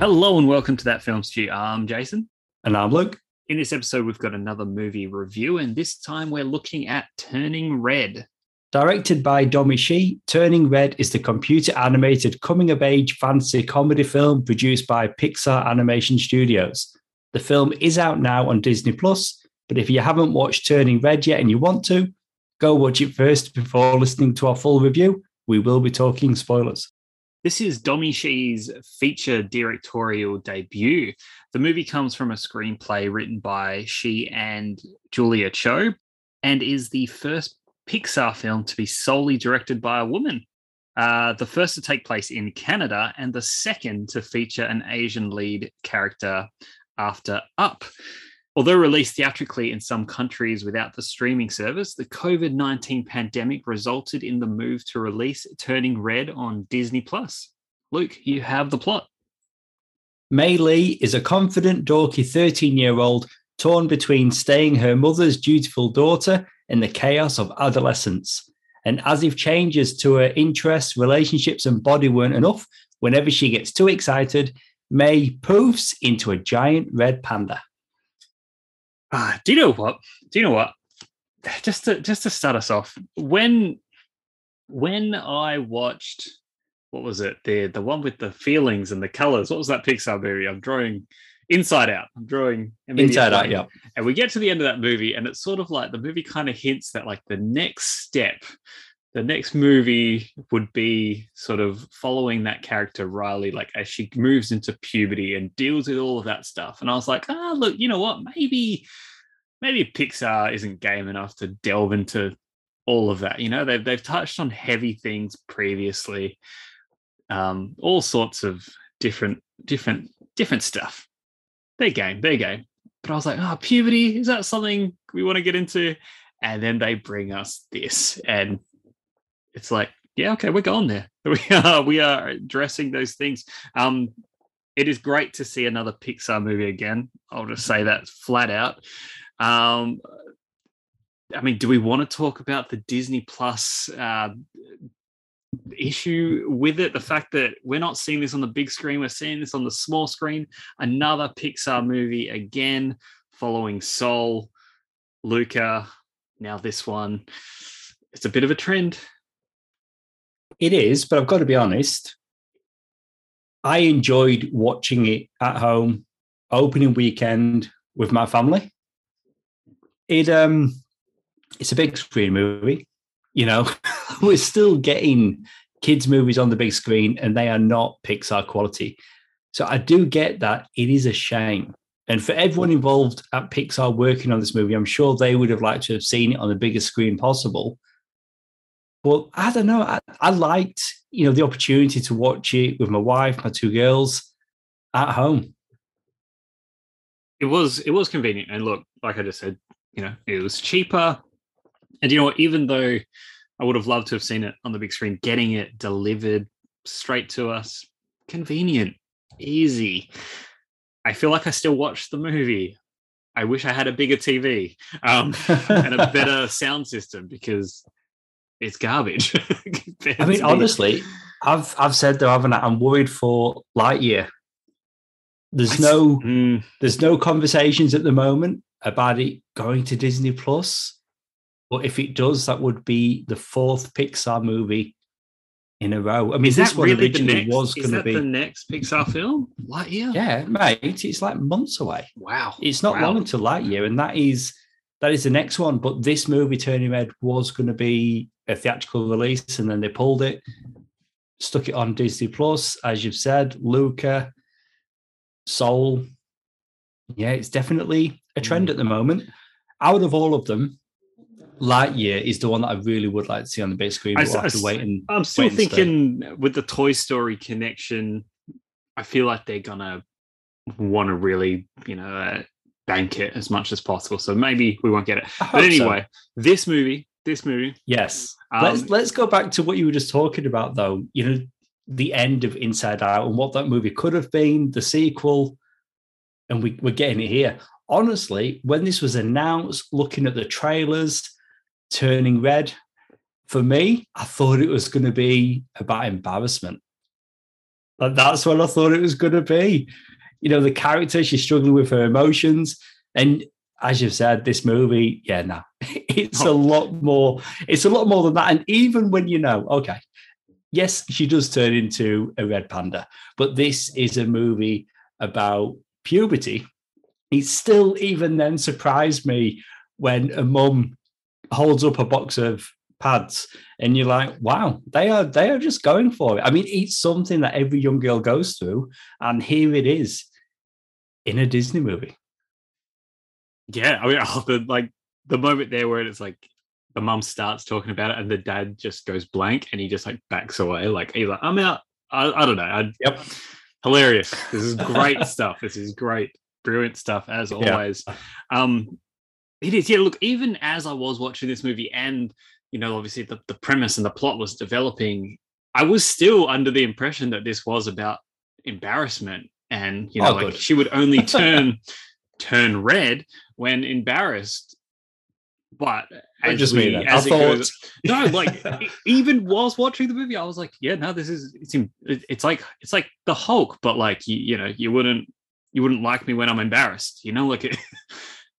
Hello and welcome to That Film Stew. I'm Jason. And I'm Luke. In this episode, we've got another movie review, and this time we're looking at Turning Red. Directed by Domee Shi, Turning Red is the computer animated coming of age fantasy comedy film produced by Pixar Animation Studios. The film is out now on Disney Plus, but if you haven't watched Turning Red yet and you want to, go watch it first before listening to our full review. We will be talking spoilers. This is Domee Shi's feature directorial debut. The movie comes from a screenplay written by Shi and Julia Cho and is the first Pixar film to be solely directed by a woman. Uh, the first to take place in Canada and the second to feature an Asian lead character after Up. Although released theatrically in some countries without the streaming service, the COVID 19 pandemic resulted in the move to release Turning Red on Disney Plus. Luke, you have the plot. Mei Lee is a confident, dorky 13 year old torn between staying her mother's dutiful daughter in the chaos of adolescence. And as if changes to her interests, relationships, and body weren't enough, whenever she gets too excited, Mei poofs into a giant red panda. Ah, do you know what? Do you know what? Just to just to start us off, when when I watched what was it? The the one with the feelings and the colors. What was that Pixar movie? I'm drawing Inside Out. I'm drawing Inside Out, yeah. And we get to the end of that movie, and it's sort of like the movie kind of hints that like the next step, the next movie would be sort of following that character Riley, like as she moves into puberty and deals with all of that stuff. And I was like, ah, look, you know what? Maybe, maybe Pixar isn't game enough to delve into all of that. You know, they've they've touched on heavy things previously, um, all sorts of different, different, different stuff. Their game, their game. But I was like, oh, puberty, is that something we want to get into? And then they bring us this. And it's like, yeah, okay, we're going there. We are we are addressing those things. Um, it is great to see another Pixar movie again. I'll just say that flat out. Um, I mean, do we want to talk about the Disney Plus uh, issue with it? The fact that we're not seeing this on the big screen, we're seeing this on the small screen. Another Pixar movie again, following Soul, Luca. Now this one. It's a bit of a trend. It is, but I've got to be honest. I enjoyed watching it at home, opening weekend with my family. It um, it's a big screen movie. You know, we're still getting kids' movies on the big screen, and they are not Pixar quality. So I do get that. It is a shame. And for everyone involved at Pixar working on this movie, I'm sure they would have liked to have seen it on the biggest screen possible. But I don't know. I, I liked, you know, the opportunity to watch it with my wife, my two girls at home. It was it was convenient. And look, like I just said, you know, it was cheaper. And you know what, even though I would have loved to have seen it on the big screen, getting it delivered straight to us, convenient, easy. I feel like I still watched the movie. I wish I had a bigger TV um, and a better sound system because it's garbage. I mean, honestly, I've I've said though, haven't I? I'm worried for Lightyear. There's no mm. there's no conversations at the moment about it going to Disney Plus. But if it does, that would be the fourth Pixar movie in a row. I mean, is this one really originally next, was going to be the next Pixar film. Lightyear. Yeah, mate, it's like months away. Wow, it's not wow. long until Lightyear, and that is that is the next one. But this movie, Turning Red, was going to be a theatrical release, and then they pulled it, stuck it on Disney Plus, as you've said. Luca, Soul. Yeah, it's definitely a trend mm. at the moment. Out of all of them, Lightyear is the one that I really would like to see on the big screen. But I, we'll have to wait and. I'm still thinking with the Toy Story connection. I feel like they're gonna want to really, you know, uh, bank it as much as possible. So maybe we won't get it. But anyway, so. this movie, this movie, yes. Um, let's let's go back to what you were just talking about, though. You know, the end of Inside Out and what that movie could have been, the sequel, and we, we're getting it here. Honestly, when this was announced, looking at the trailers turning red. For me, I thought it was going to be about embarrassment. And that's what I thought it was going to be. You know, the character, she's struggling with her emotions. And as you've said, this movie, yeah, no, it's oh. a lot more. It's a lot more than that. And even when you know, okay, yes, she does turn into a red panda, but this is a movie about puberty. It still even then surprised me when a mum holds up a box of pads and you're like wow they are they are just going for it i mean it's something that every young girl goes through and here it is in a disney movie yeah i mean the, like the moment there where it's like the mum starts talking about it and the dad just goes blank and he just like backs away like he's like i'm out i, I don't know I, yep hilarious this is great stuff this is great brilliant stuff as always yeah. um it is yeah look even as i was watching this movie and you know, obviously the, the premise and the plot was developing, I was still under the impression that this was about embarrassment. And, you know, oh, like good. she would only turn turn red when embarrassed. But I just we, as it goes, no, like even whilst watching the movie, I was like, yeah, no, this is it's it's like it's like the Hulk, but like you, you know, you wouldn't you wouldn't like me when I'm embarrassed, you know, like it,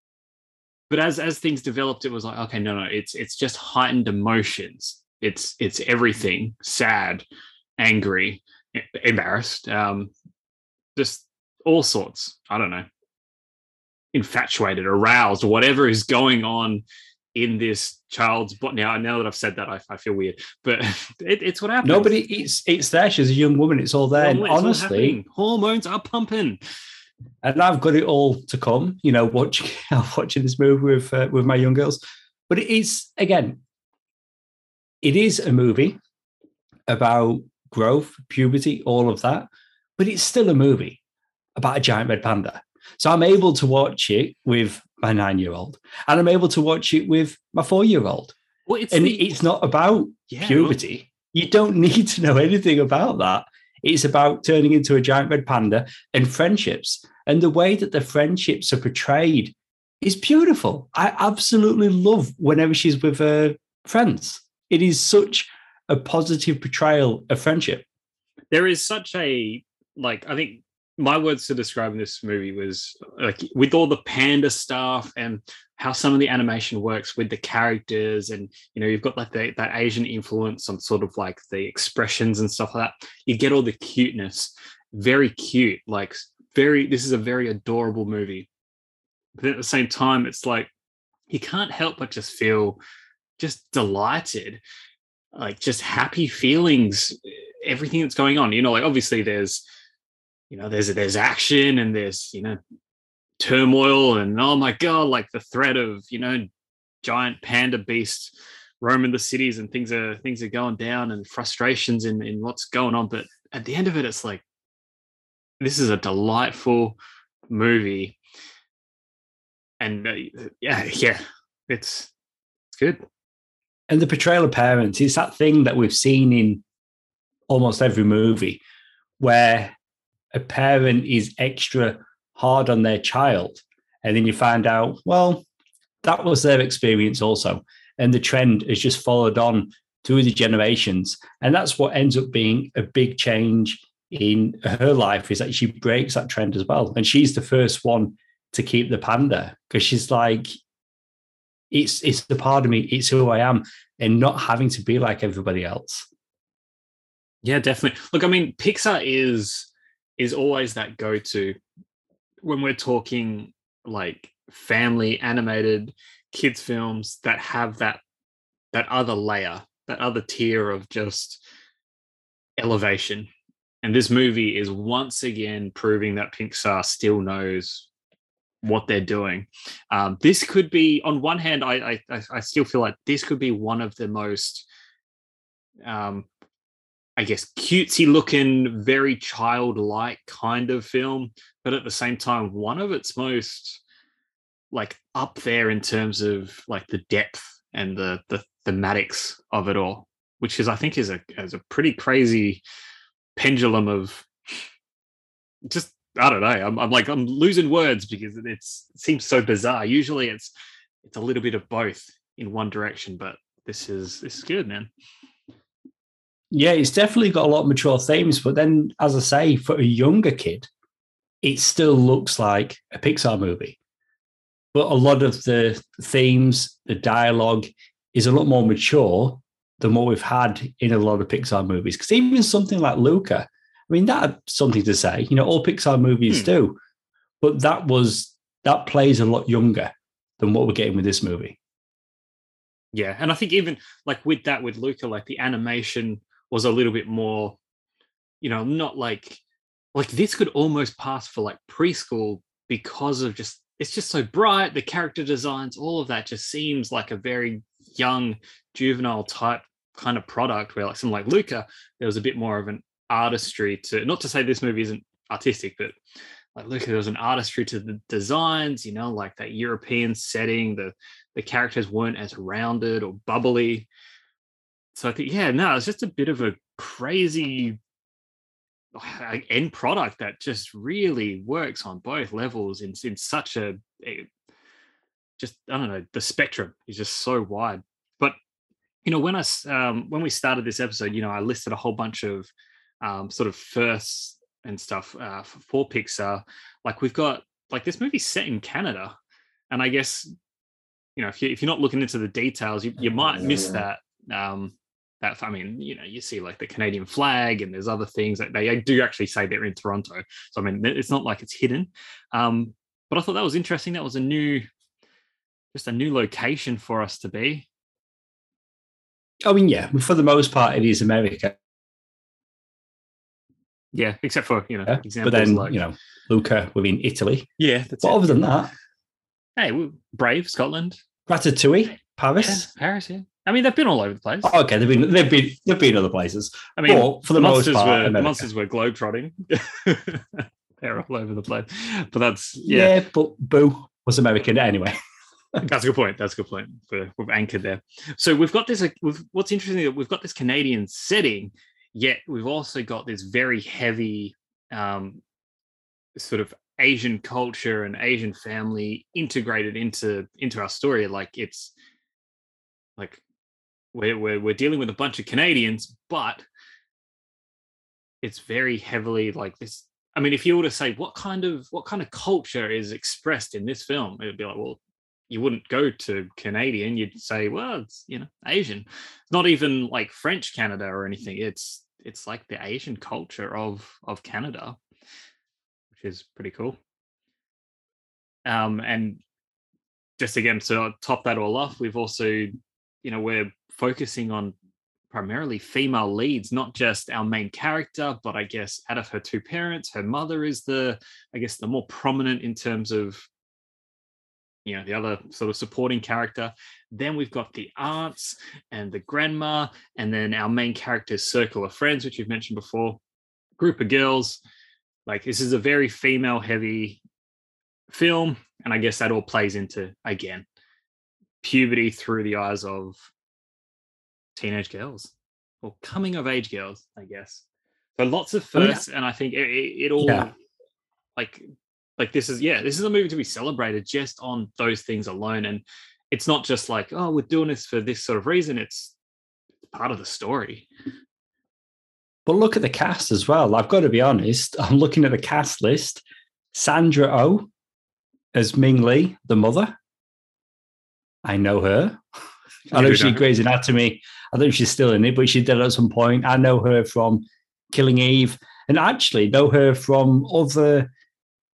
but as as things developed it was like okay no no it's it's just heightened emotions. It's it's everything sad angry embarrassed um just all sorts. I don't know infatuated aroused whatever is going on in this child's but now now that i've said that i, I feel weird but it, it's what happens. Nobody it's it's there she's a young woman. It's all there. Honestly hormones are pumping. and I've got it all to come. You know, watching watching this movie with uh, with my young girls, but it is again, it is a movie about growth, puberty, all of that, but it's still a movie about a giant red panda. So I'm able to watch it with my nine year old, and I'm able to watch it with my four year old. Well, and the, it's not about yeah, puberty. You don't need to know anything about that. It's about turning into a giant red panda and friendships. And the way that the friendships are portrayed is beautiful. I absolutely love whenever she's with her friends. It is such a positive portrayal of friendship. There is such a like I think my words to describing this movie was like with all the panda stuff and how some of the animation works with the characters and you know you've got like the, that asian influence on sort of like the expressions and stuff like that you get all the cuteness. Very cute like very this is a very adorable movie. But at the same time it's like you can't help but just feel just delighted like just happy feelings everything that's going on you know like obviously there's you know there's there's action and there's you know turmoil and oh my god like the threat of you know giant panda beast roaming the cities and things are things are going down and frustrations in in what's going on. But at the end of it it's like this is a delightful movie. And uh, yeah yeah it's it's good. And the portrayal of parents is that thing that we've seen in almost every movie where a parent is extra hard on their child. And then you find out, well, that was their experience also. And the trend has just followed on through the generations. And that's what ends up being a big change in her life is that she breaks that trend as well. And she's the first one to keep the panda because she's like, it's it's the part of me, it's who I am, and not having to be like everybody else. Yeah, definitely. Look, I mean, Pixar is is always that go-to when we're talking like family animated kids films that have that that other layer that other tier of just elevation. And this movie is once again proving that pixar still knows what they're doing. Um, this could be on one hand I, I i still feel like this could be one of the most um, I guess, cutesy looking, very childlike kind of film, but at the same time, one of its most like up there in terms of like the depth and the the thematics of it all, which is I think is a is a pretty crazy pendulum of just I don't know. I'm, I'm like I'm losing words because it's it seems so bizarre. Usually it's it's a little bit of both in one direction, but this is this is good, man. Yeah, it's definitely got a lot of mature themes, but then, as I say, for a younger kid, it still looks like a Pixar movie. But a lot of the themes, the dialogue is a lot more mature than what we've had in a lot of Pixar movies. Because even something like Luca, I mean, that had something to say. You know, all Pixar movies Hmm. do, but that was that plays a lot younger than what we're getting with this movie. Yeah, and I think even like with that with Luca, like the animation was a little bit more, you know, not like like this could almost pass for like preschool because of just it's just so bright, the character designs, all of that just seems like a very young juvenile type kind of product where like something like Luca, there was a bit more of an artistry to not to say this movie isn't artistic, but like Luca, there was an artistry to the designs, you know, like that European setting, the the characters weren't as rounded or bubbly. So I think, yeah, no, it's just a bit of a crazy end product that just really works on both levels in, in such a, a just I don't know, the spectrum is just so wide. But you know, when I um, when we started this episode, you know, I listed a whole bunch of um, sort of firsts and stuff uh, for Pixar. Like we've got like this movie set in Canada, and I guess you know if you if you're not looking into the details, you, you might miss that. Um, that I mean, you know, you see like the Canadian flag, and there's other things that they do actually say they're in Toronto. So I mean, it's not like it's hidden. Um, but I thought that was interesting. That was a new, just a new location for us to be. I mean, yeah, for the most part, it is America. Yeah, except for you know Yeah? examples But then, like you know, Luca within Italy. yeah, that's But it. other than that, Hey, Brave Scotland, Ratatouille, yeah, Paris. Paris. Yeah, I mean they've been all over the place. Oh, okay, they've been they've been they've been other places. I mean, but for the most monsters part, were monsters were globetrotting. They're all over the place, but that's Yeah. yeah, but Boo was American anyway. that's a good point. That's a good point. We're, we've anchored there. So we've got this. uh, We've, what's interesting that we've got this Canadian setting, yet we've also got this very heavy um, sort of Asian culture and Asian family integrated into into our story. Like it's like we're we're, we're dealing with a bunch of Canadians, but it's very heavily like this. I mean, if you were to say what kind of what kind of culture is expressed in this film, it would be like, well, you wouldn't go to Canadian. You'd say, well, it's you know Asian. It's not even like French Canada or anything. It's it's like the Asian culture of of Canada, which is pretty cool. Um, and just again to top that all off, we've also, you know, we're focusing on primarily female leads, not just our main character, but I guess out of her two parents, her mother is the, I guess, the more prominent in terms of, you know, the other sort of supporting character. Then we've got the aunts and the grandma, and then our main character's circle of friends, which you've mentioned before, group of girls. Like this is a very female heavy film, and I guess that all plays into again puberty through the eyes of teenage girls or coming of age girls, I guess. So lots of I mean, firsts, and I think it, it, it all Yeah. like like this is yeah, this is a movie to be celebrated just on those things alone, and it's not just like oh we're doing this for this sort of reason. It's part of the story. But look at the cast as well. I've got to be honest. I'm looking at the cast list. Sandra Oh as Ming Lee, the mother. I know her. I know she? Grey's Anatomy. I think she's still in it, but she did at some point. I know her from Killing Eve, and actually know her from other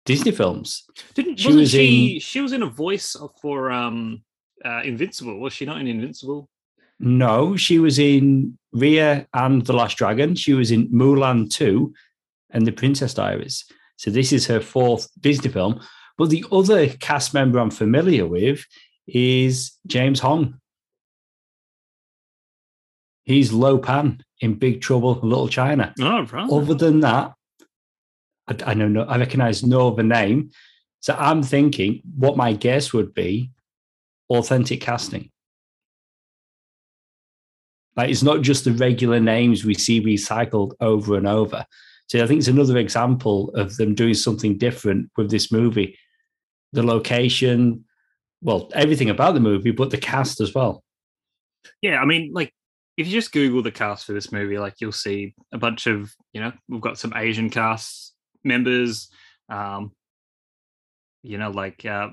Disney films. Didn't She was she in- she was in a voice for um uh, Invincible? Was she not in Invincible? No, she was in Raya and the Last Dragon. She was in Mulan 2 and The Princess Diaries. So this is her fourth Disney film. But the other cast member I'm familiar with is James Hong. He's Lo Pan in Big Trouble in Little China. Oh, right. Other than that, I, I know no, I recognize no other name. So I'm thinking what my guess would be authentic casting. Like it's not just the regular names we see recycled over and over. So I think it's another example of them doing something different with this movie. The location, well, everything about the movie, but the cast as well. Yeah, I mean, like if you just Google the cast for this movie, like you'll see a bunch of, you know, we've got some Asian cast members. Um, you know, like uh,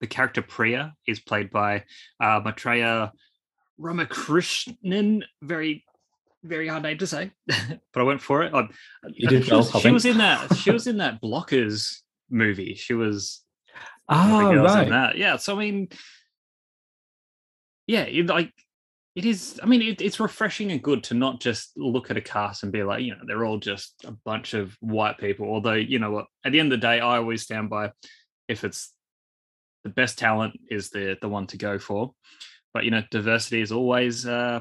the character Priya is played by uh, Maitreyi Ramakrishnan. Very, very hard name to say, but I went for it. I, You did she, was, she was in that. She was in that Blockers movie. She was one of the girls in right. that. Yeah. So I mean, yeah, like it is. I mean, it, it's refreshing and good to not just look at a cast and be like, you know, they're all just a bunch of white people. Although, you know what, at the end of the day, I always stand by if it's the best talent is the the one to go for. But you know, diversity is always uh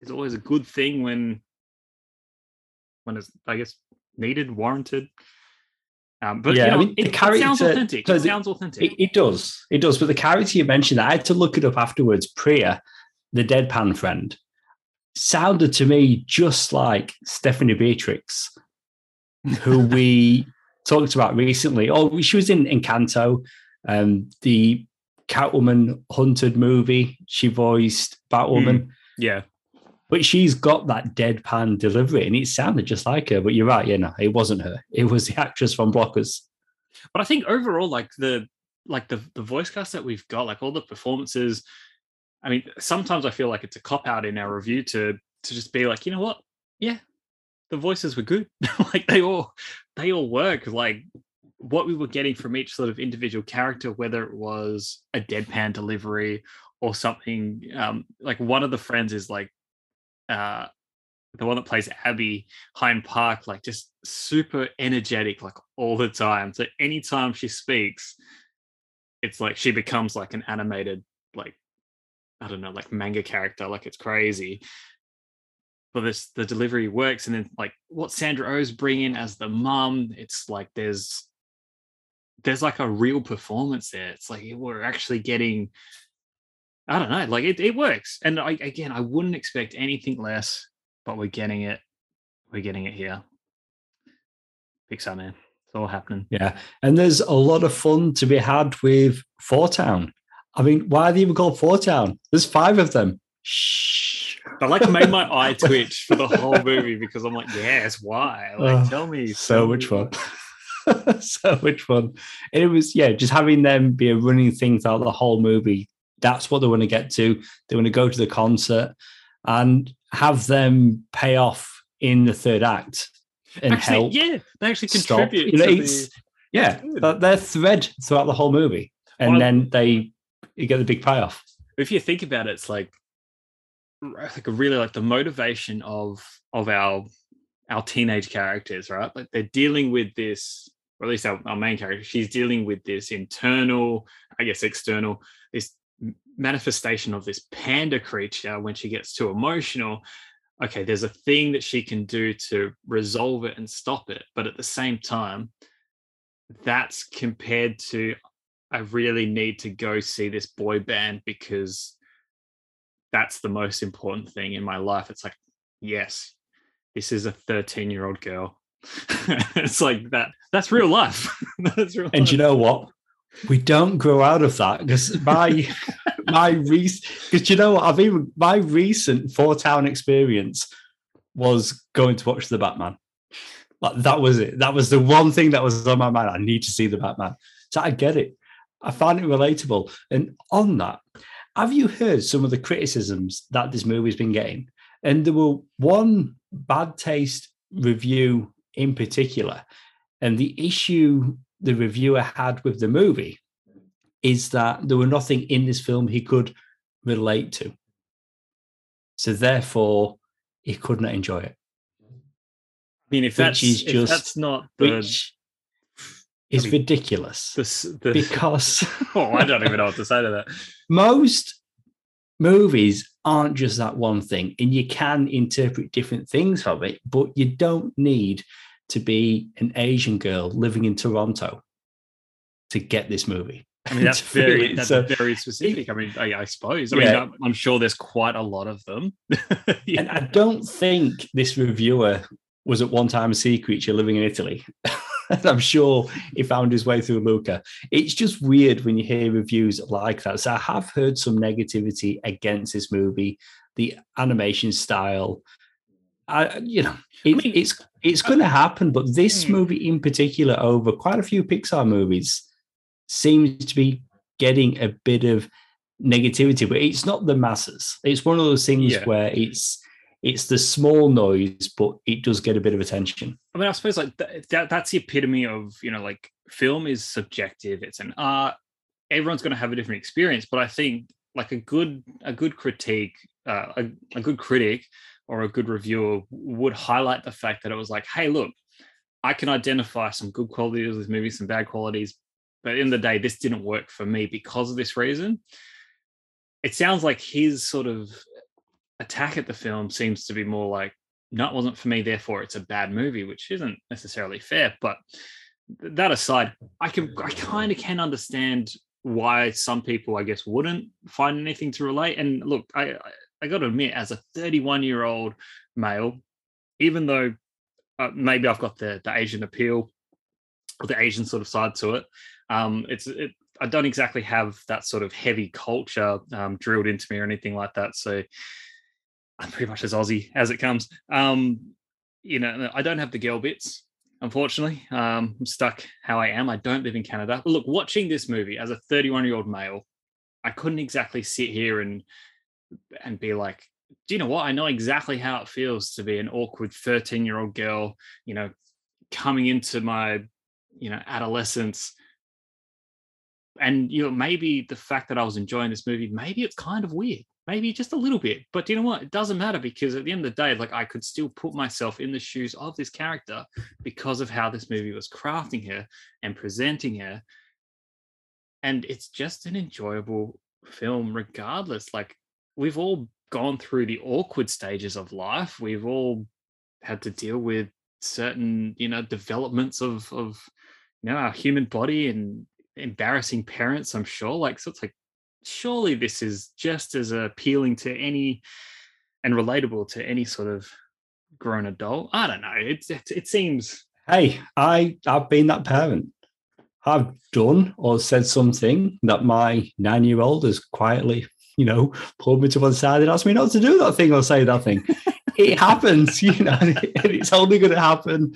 is always a good thing when when it's I guess needed, warranted. Um, but Yeah, you I know, mean, the it, it sounds authentic. so It sounds authentic. It, it does. It does. But the character you mentioned, I had to look it up afterwards. Priya, the deadpan friend, sounded to me just like Stephanie Beatriz, who we talked about recently. Oh, she was in Encanto, um, the Catwoman Hunted movie. She voiced Batwoman, yeah. but she's got that deadpan delivery, and it sounded just like her. But you're right, yeah, no, it wasn't her. It was the actress from Blockers. but I think overall, like the like the the voice cast that we've got, like all the performances. I mean, sometimes I feel like it's a cop out in our review to to just be like, you know what? Yeah, the voices were good. like they all they all work. Like what we were getting from each sort of individual character, whether it was a deadpan delivery or something. Um, like one of the friends is like uh the one that plays Abby Hyein Park, like just super energetic, like all the time. So anytime she speaks, it's like she becomes like an animated, like I don't know, like manga character. Like it's crazy. But this the delivery works, and then like what Sandra Oh's bring in as the mum, it's like there's there's like a real performance there. It's like we're actually getting. I don't know, like it, it works. And I again I wouldn't expect anything less, but we're getting it. We're getting it here. Pixar man. It's all happening. Yeah. And there's a lot of fun to be had with Four Town. I mean, why are they even called Four Town? There's five of them. Shh. I like made my eye twitch for the whole movie because I'm like, yes, why? Like, Oh, tell me. So much fun. so much fun. And it was, yeah, just having them be a running thing throughout the whole movie. That's what they want to get to. They want to go to the concert and have them pay off in the third act and Actually, help. yeah, they actually contribute You know, to the. Yeah, thread throughout the whole movie. And Well, then they you get the big payoff. if you think about it, it's like like really like the motivation of of our our teenage characters, right? Like they're dealing with this, or at least our, our main character, she's dealing with this internal, I guess external, this manifestation of this panda creature when she gets too emotional. Okay, there's a thing that she can do to resolve it and stop it. But at the same time, that's compared to I really need to go see this boy band because that's the most important thing in my life. It's like, yes, this is a 13 year old girl. it's like that. That's real life. that's real And life. you know what? We don't grow out of that because my my recent because you know what I've even my recent four town experience was going to watch the Batman. Like that was it. That was the one thing that was on my mind. I need to see the Batman. So I get it. I find it relatable. And on that, have you heard some of the criticisms that this movie's been getting? And there were one bad taste review in particular. And the issue the reviewer had with the movie is that there were nothing in this film he could relate to. So therefore, he could not enjoy it, I mean, if that's, is if just- that's not the, which is mean, ridiculous the, s- the because oh, I don't even know what to say to that. most movies aren't just that one thing, and you can interpret different things from it, but you don't need to be an Asian girl living in Toronto to get this movie. I mean, that's very that's so- very specific. I mean, I, I suppose. I mean, I'm, I'm sure there's quite a lot of them. Yeah. And I don't think this reviewer was at one time a sea creature living in Italy. I'm sure he found his way through Luca. It's just weird when you hear reviews like that. So I have heard some negativity against this movie the animation style. I, you know, it, I mean, it's it's going to happen. But this hmm. movie in particular, over quite a few Pixar movies, seems to be getting a bit of negativity. But it's not the masses. It's one of those things yeah. where it's it's the small noise, but it does get a bit of attention. I mean, I suppose like th- that that's the epitome of you know like film is subjective. It's an art. Everyone's going to have a different experience, but I think like a good a good critique, uh, a, a good critic or a good reviewer would highlight the fact that it was like, hey, look, I can identify some good qualities this movie, some bad qualities, but in the day, this didn't work for me because of this reason. It sounds like his sort of attack at the film seems to be more like no, it wasn't for me, therefore it's a bad movie, which isn't necessarily fair. But that aside, I can I kind of can understand why some people, I guess, wouldn't find anything to relate. And look, I I, I got to admit, as a 31 year old male, even though uh, maybe I've got the the Asian appeal or the Asian sort of side to it, um, it's it, I don't exactly have that sort of heavy culture um, drilled into me or anything like that. So I'm pretty much as Aussie as it comes. Um, you know, I don't have the girl bits, unfortunately. Um, I'm stuck how I am. I don't live in Canada. But look, watching this movie as a 31 year old male, I couldn't exactly sit here and and be like, do you know what? I know exactly how it feels to be an awkward 13 year old girl, you know, coming into my, you know, adolescence. And you know, maybe the fact that I was enjoying this movie, maybe it's kind of weird maybe just a little bit. But you know what? It doesn't matter because at the end of the day, like I could still put myself in the shoes of this character because of how this movie was crafting her and presenting her. And it's just an enjoyable film, regardless. Like we've all gone through the awkward stages of life. We've all had to deal with certain, you know, developments of of you know our human body and embarrassing parents, I'm sure. Like so it's like surely this is just as appealing to any and relatable to any sort of grown adult. I don't know. It, it, it seems. Hey, I I've been that parent. I've done or said something that my nine year old has quietly, you know, pulled me to one side and asked me not to do that thing or say that thing. it happens, you know, and it's only going to happen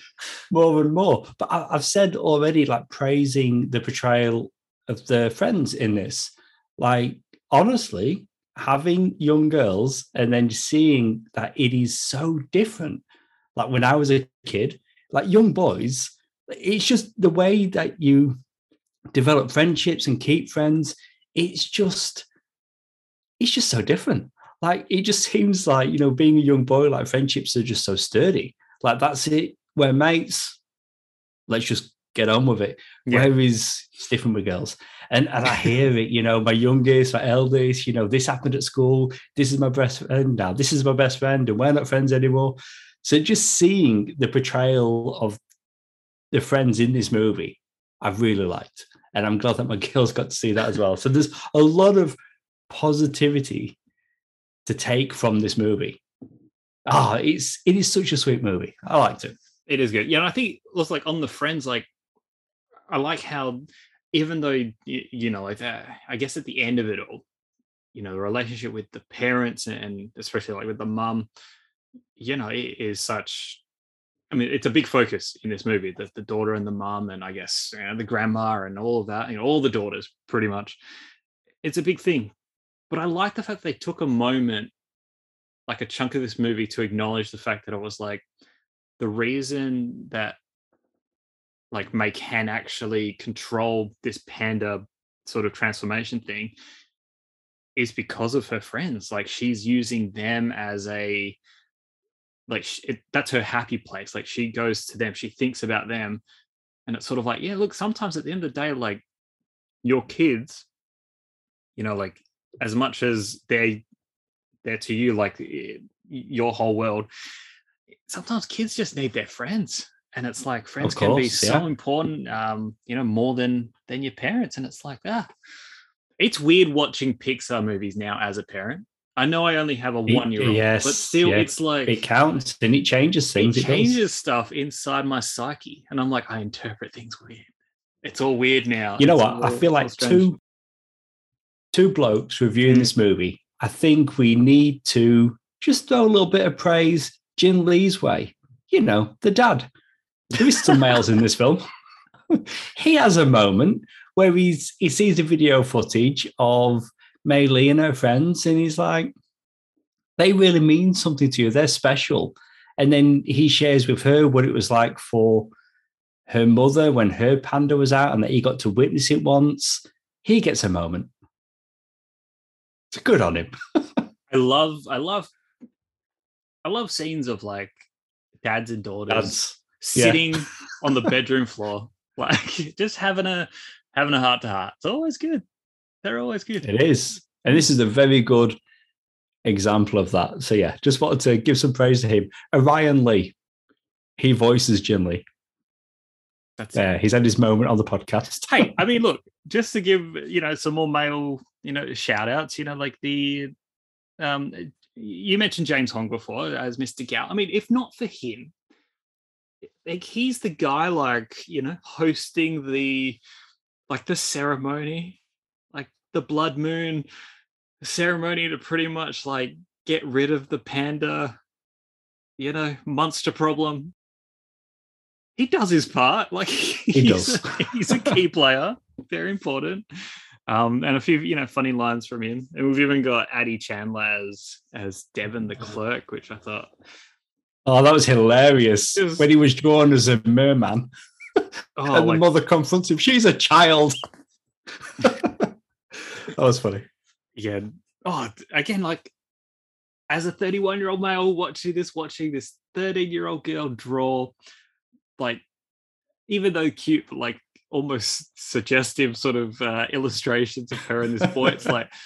more and more. But I, I've said already, like praising the portrayal of the friends in this like, honestly, having young girls and then seeing that it is so different. Like when I was a kid, like young boys, it's just the way that you develop friendships and keep friends. It's just, it's just so different. Like it just seems like, you know, being a young boy, like friendships are just so sturdy. Like that's it. We're mates. Let's just get on with it. Yeah. Whereas it's different with girls and and I hear it. You know, my youngest, my eldest. You know, this happened at school. This is my best friend now. This is my best friend, and we're not friends anymore. So just seeing the portrayal of the friends in this movie, I've really liked, and I'm glad that my girls got to see that as well. So there's a lot of positivity to take from this movie. Ah, oh, it's it is such a sweet movie. I liked it. It is good. Yeah, and I think it was like on the Friends, like I like how even though you know like that, uh, i guess at the end of it all you know the relationship with the parents and especially like with the mum you know it is such i mean it's a big focus in this movie the, the daughter and the mum and i guess you know, the grandma and all of that you know all the daughters pretty much. It's a big thing. But i like the fact they took a moment like a chunk of this movie to acknowledge the fact that it was like the reason that like Mei can actually control this panda sort of transformation thing is because of her friends. Like she's using them as a like it, that's her happy place. Like she goes to them, she thinks about them, and it's sort of like, yeah, look. Sometimes at the end of the day, like your kids, you know, like as much as they're they're to you, like eh, your whole world. Sometimes kids just need their friends and it's like friends course, can be so important um you know more than than your parents. And it's like ah it's weird watching pixar movies now as a parent. I know i only have a one year old yes, but still yeah. it's like it counts and it changes things it changes it stuff inside my psyche. And i'm like i interpret things weird. It's all weird now. You know it's what? I feel like two two blokes reviewing mm. this movie. I think we need to just throw a little bit of praise Jin Lee's way. You know, the dad. There is some males in this film. he has a moment where he's he sees a video footage of Mei Lee and her friends, and he's like, they really mean something to you. They're special. And then he shares with her what it was like for her mother when her panda was out and that he got to witness it once. He gets a moment. It's good on him. I love, I love, I love scenes of like dads and daughters Dads. Sitting on the bedroom floor, like just having a having a heart to heart. It's always good. They're always good. It is. And this is a very good example of that. So yeah, just wanted to give some praise to him. Orion Lee, he voices Jin Lee. That's. Yeah, he's had his moment on the podcast. hey, I mean, look, just to give you know some more male, you know, shout outs, you know, like the um you mentioned James Hong before as Mr. Gao. I mean, if not for him, like he's the guy like, you know, hosting the like the ceremony, like the blood moon ceremony to pretty much like get rid of the panda, you know, monster problem. He does his part. Like He he's does. A, he's a key player, very important. Um, and a few, you know, funny lines from him. And we've even got Addie Chandler as as Devon the clerk, which I thought Oh, that was hilarious. Was- When he was drawn as a merman oh and the mother confronts him. She's a child. that was funny. yeah. Oh, again, like as a 31 year old male watching this, watching this 13 year old girl draw, like, even though cute, but like almost suggestive sort of uh, illustrations of her and this boy, it's like,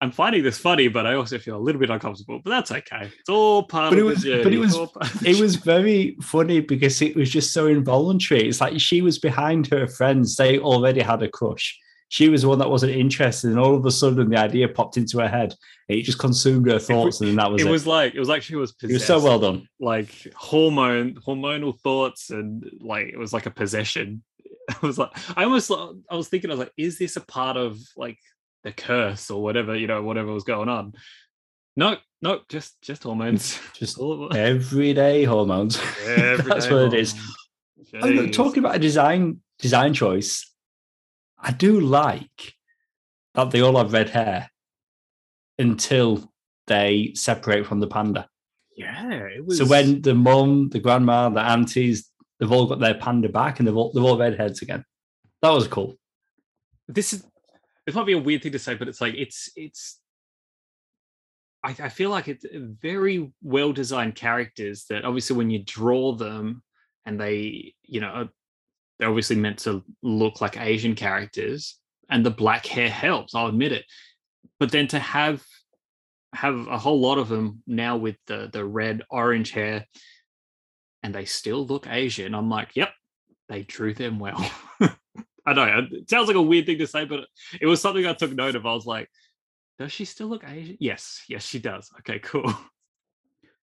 I'm finding this funny, but I also feel a little bit uncomfortable, but that's okay. It's all part But of it was- the but it was- all part of It was very funny because it was just so involuntary. It's like she was behind her friends. They already had a crush. She was the one that wasn't interested, and all of a sudden the idea popped into her head. It just consumed her thoughts, and then that was it it. was like it was like she was It possessed. was so well done. like hormone hormonal thoughts and like it was like a possession. I was like I almost I was thinking I was like is this a part of like the curse or whatever you know whatever was going on? No, no, just just hormones. Just All- everyday hormones. everyday That's what it is. hormones. Oh, Jeez. talking about a design design choice, I do like that they all have red hair until they separate from the panda. yeah, it was So when the mum, the grandma, the aunties, they've all got their panda back and they've all, they're all redheads again. That was cool. this is might be a weird thing to say, but it's like it's it's I, I feel like it's uh, very well designed characters that obviously when you draw them and they you know they're obviously meant to look like Asian characters and the black hair helps, I'll admit it. But then to have have a whole lot of them now with the the red orange hair and they still look Asian, I'm like, yep, they drew them well. I know it sounds like a weird thing to say, but it was something I took note of. I was like, does she still look Asian? Yes, yes, she does. Okay, cool.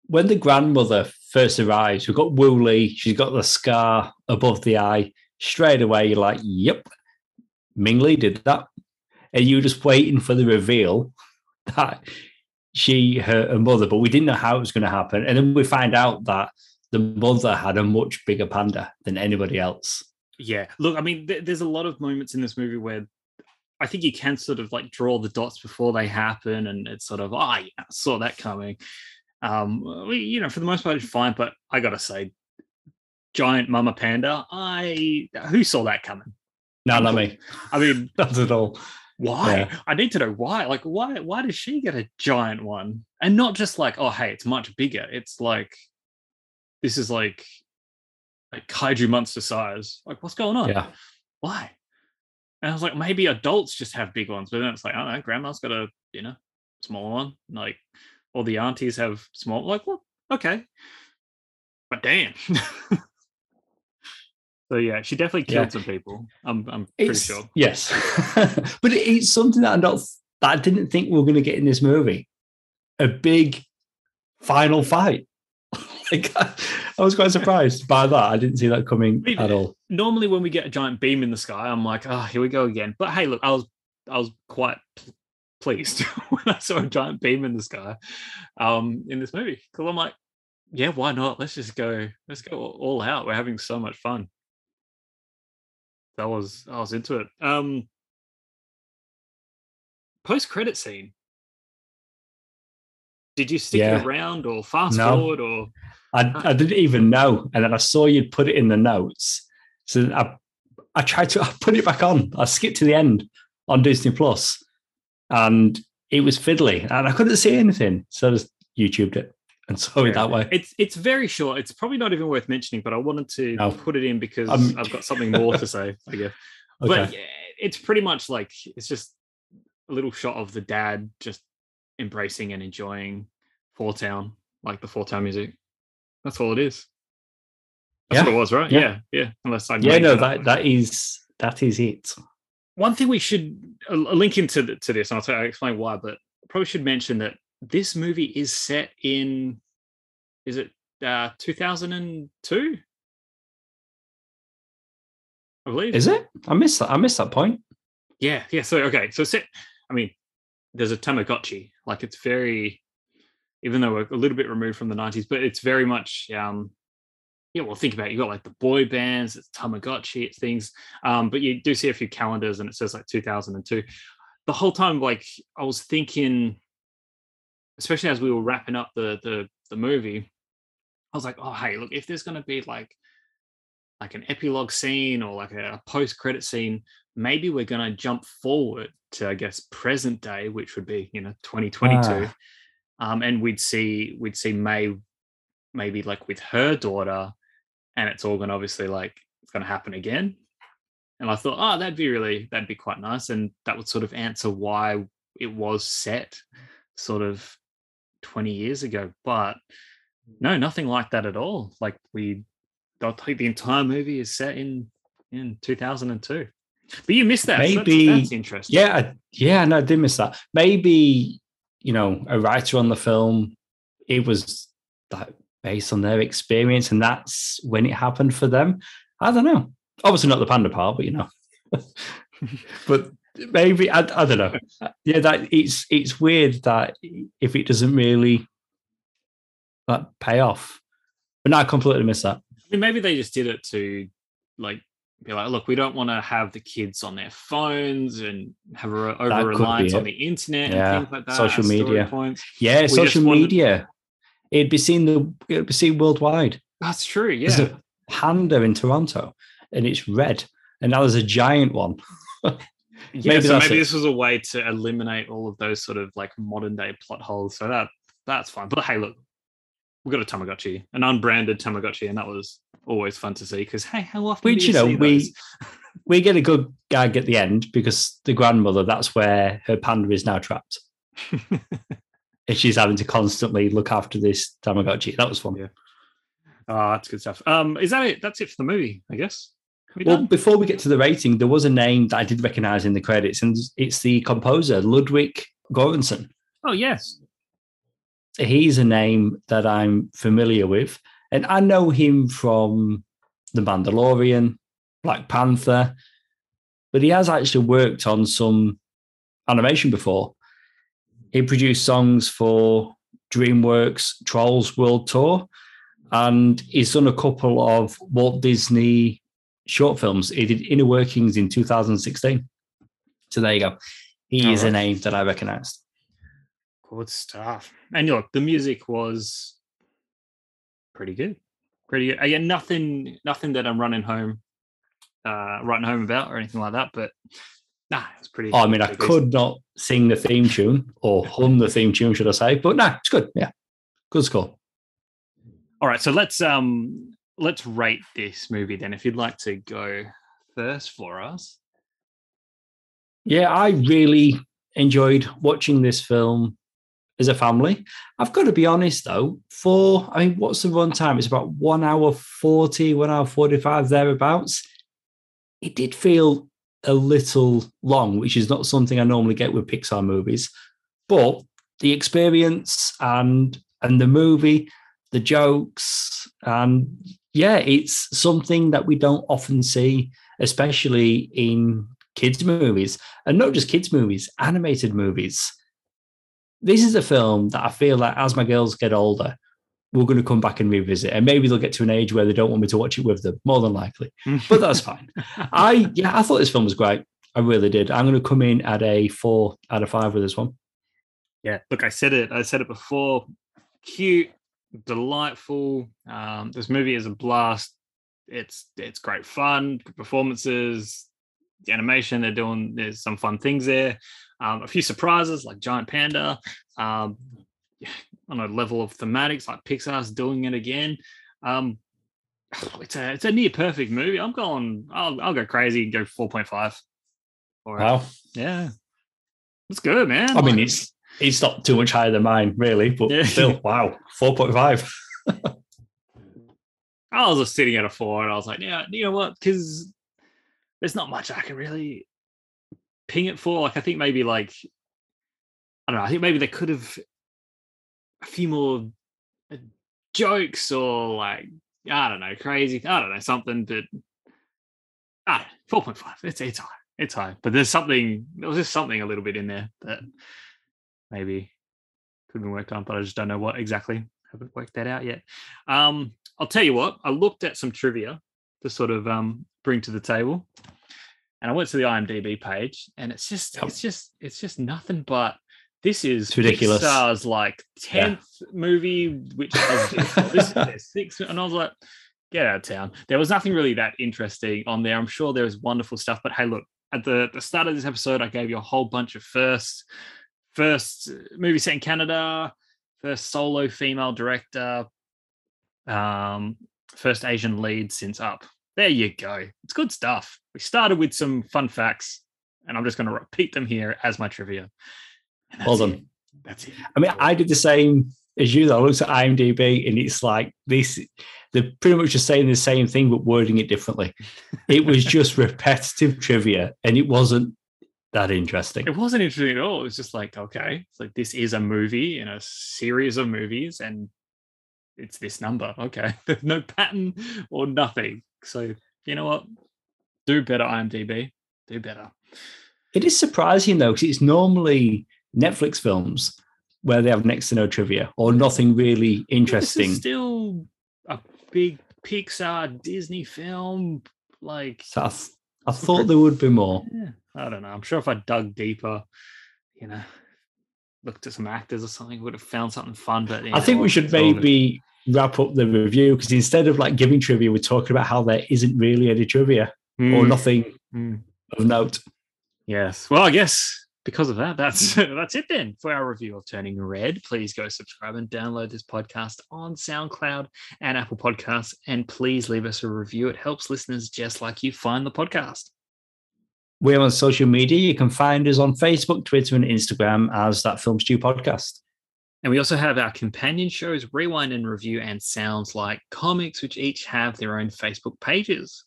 When the grandmother first arrives, we've got Wooly. She's got the scar above the eye. Straight away, you're like, yep, Ming Lee did that. And you were just waiting for the reveal that she, her, her mother, but we didn't know how it was going to happen. And then we find out that the mother had a much bigger panda than anybody else. Yeah, look, I mean, th- there's a lot of moments in this movie where I think you can sort of like draw the dots before they happen, and it's sort of, ah, yeah, I saw that coming. Um, we, you know, for the most part, it's fine. But I gotta say, giant mama panda, I who saw that coming? No, not me. I mean, Not at all. why? Yeah. I need to know why. Like, why? Why does she get a giant one, and not just like, oh, hey, it's much bigger. It's like this is like like kaiju monster size. Like, what's going on? Yeah. why? And I was like, maybe adults just have big ones, but then it's like, I don't know, grandma's got a, you know, small one. Like, all the aunties have small, like, well, okay. But damn. so yeah, she definitely killed Yeah. some people. I'm I'm pretty It's- sure. Yes, but it's something that I don't that I didn't think we were going to get in this movie. A big final fight. like, I was quite surprised by that. I didn't see that coming mean, at all. Normally when we get a giant beam in the sky, I'm like, oh, here we go again. But hey, look, I was I was quite pleased when I saw a giant beam in the sky um, in this movie because I'm like, yeah, why not? Let's just go. Let's go all out. We're having so much fun. That was I was into it. Um, Post credit scene. Did you stick Yeah. it around or fast No. forward or I, I didn't even know, and then I saw you'd put it in the notes. So I, I tried to I put it back on. I skipped to the end on Disney Plus, and it was fiddly, and I couldn't see anything. So I just YouTubed it and saw it that way. It's it's very short. It's probably not even worth mentioning, but I wanted to No. put it in because Um, I've got something more to say. I guess. Okay. But yeah, it's pretty much like it's just a little shot of the dad just embracing and enjoying Four Town, like the Four Town music. That's all it is. That's Yeah. what it was, right? Yeah. Yeah, yeah. Unless I yeah, no, that that that is that is it. one thing we should a link into th- to this, and I'll, tell, I'll explain why. But probably should mention that this movie is set in, is it uh, 2002? I believe. Is it? I missed that. I missed that point. Yeah, yeah. So okay, so set. I mean, there's a Tamagotchi. Like it's very, even though we're a little bit removed from the 90s, but it's very much. um yeah, well, think about it. You got like the boy bands, it's Tamagotchi, it's things. Um, but you do see a few calendars, and it says like 2002. The whole time, like I was thinking, especially as we were wrapping up the the the movie, I was like, oh hey, look, if there's gonna be like like an epilogue scene or like a post credit scene, maybe we're gonna jump forward to I guess present day, which would be you know 2022, um, and we'd see we'd see Mei maybe like with her daughter, and it's all gonna obviously like it's gonna happen again. And I thought, oh, that'd be really that'd be quite nice, and that would sort of answer why it was set sort of 20 years ago. But no, nothing like that at all. Like we, I think the entire movie is set in in 2002. But you missed that. so that's- Maybe- that's, interesting. Yeah, I, yeah, no, I did miss that. Maybe you know a writer on the film. It was like based on their experience, and that's when it happened for them. I don't know. Obviously not the panda part, but you know. but maybe I, I don't know. Yeah, that it's it's weird that if it doesn't really like pay off. But no, I completely missed that. I mean, maybe they just did it to like be like, look, we don't want to have the kids on their phones and have a over reliance on the internet Yeah, and things like that. social media. points. Yeah, just social wanted- media. It'd be seen the it'd be seen worldwide. That's true. There's Yeah. a panda in Toronto, and it's red, and now there's a giant one. yeah. maybe so maybe it. this was a way to eliminate all of those sort of like modern day plot holes. So that that's fine. But hey, look, we got a Tamagotchi, an unbranded Tamagotchi, and that was always fun to see because hey, how often Which do you know see we those? we get a good gag at the end because the grandmother that's where her panda is now trapped, and she's having to constantly look after this Tamagotchi. That was fun. Yeah. Oh, that's good stuff. Um, is that it? That's it for the movie, I guess. We Well, done? before we get to the rating, there was a name that I did recognize in the credits, and it's the composer Ludwig Göransson. oh yes. He's a name that I'm familiar with, and I know him from The Mandalorian, Black Panther, but he has actually worked on some animation before. He produced songs for DreamWorks Trolls World Tour, and he's done a couple of Walt Disney short films. He did Inner Workings in 2016. So there you go. He All is a name that I recognized. Good stuff. And look, the music was pretty good. Pretty good. Again, nothing nothing that I'm running home uh writing home about or anything like that, but nah, it was pretty Oh, I mean, I could not sing the theme tune or hum the theme tune, should I say? But no, it's good. Yeah, good score. All right, so let's um let's rate this movie then. If you'd like to go first for us. Yeah, I really enjoyed watching this film as a family. I've got to be honest though, for I mean, what's the run time? It's about one hour 40, one hour 45, thereabouts. It did feel a little long, which is not something I normally get with Pixar movies. But the experience and and the movie, the jokes, and yeah, it's something that we don't often see, especially in kids' movies, and not just kids' movies, animated movies. This is a film that I feel like as my girls get older, we're going to come back and revisit. And maybe they'll get to an age where they don't want me to watch it with them, more than likely. But that's fine. I yeah, I thought this film was great. I really did. I'm going to come in at a four out of five with this one. Yeah, look, I said it. I said it before. Cute, delightful. Um, this movie is a blast. It's it's great fun, good performances, the animation they're doing. There's some fun things there. Um, a few surprises like giant panda. Um, on a level of thematics like Pixar's doing it again. Um, it's a it's a near perfect movie. I'm going. I'll I'll go crazy and go four point five. Wow. Yeah. It's good, man. I mean, it's it's not too much higher than mine, really, but yeah. still, wow, four point five. I was just sitting at a four, and I was like, yeah, you know what? Because there's not much I can really ping it for. Like, I think maybe like I don't know. I think maybe they could have a few more uh, jokes or like I don't know, crazy. I don't know something, but ah, four point five. It's it's high. It's high, but there's something. There was just something a little bit in there that maybe could have been worked on, but I just don't know what exactly. Haven't worked that out yet. Um, I'll tell you what. I looked at some trivia to sort of um, bring to the table, and I went to the IMDb page, and it's just, it's just, it's just nothing but this is it's ridiculous. Pixar's like tenth yeah. movie, which has this, this is sixth, and I was like, get out of town. There was nothing really that interesting on there. I'm sure there was wonderful stuff, but hey, look, at the, the start of this episode, I gave you a whole bunch of first first movie set in Canada, first solo female director, um, first Asian lead since Up. There you go. It's good stuff. We started with some fun facts, and I'm just going to repeat them here as my trivia. Well done. It. That's it. I mean, I did the same as you. Though. I looked at IMDb, and it's like this. They're pretty much just saying the same thing, but wording it differently. It was just repetitive trivia, and it wasn't that interesting. It wasn't interesting at all. It was just like, okay, it's like this is a movie in a series of movies, and it's this number. Okay, there's no pattern or nothing. So you know what? Do better, IMDb. Do better. It is surprising though, because it's normally Netflix films where they have next to no trivia or nothing really interesting. still a big Pixar Disney film. Like, so I, th- I thought there would be more. Yeah. I don't know. I'm sure if I dug deeper, you know, looked at some actors or something, would have found something fun. But I think we should maybe wrap up the review because instead of like giving trivia, we're talking about how there isn't really any trivia mm. or hmm. nothing mm. of note. Yes. Well, I guess because of that, that's that's it then for our review of Turning Red. Please go subscribe and download this podcast on SoundCloud and Apple Podcasts, and please leave us a review. It helps listeners just like you find the podcast. We're on social media. You can find us on Facebook, Twitter, and Instagram as that Film Stew podcast. And we also have our companion shows, Rewind and Review, and Sounds Like Comics, which each have their own Facebook pages.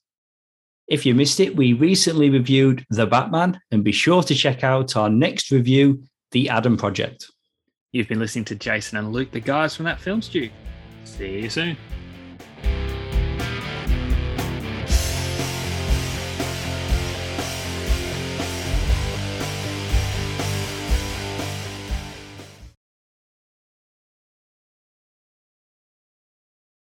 If you missed it, we recently reviewed The Batman, and be sure to check out our next review, The Adam Project. You've been listening to Jason and Luke, the guys from that film stew. See you soon.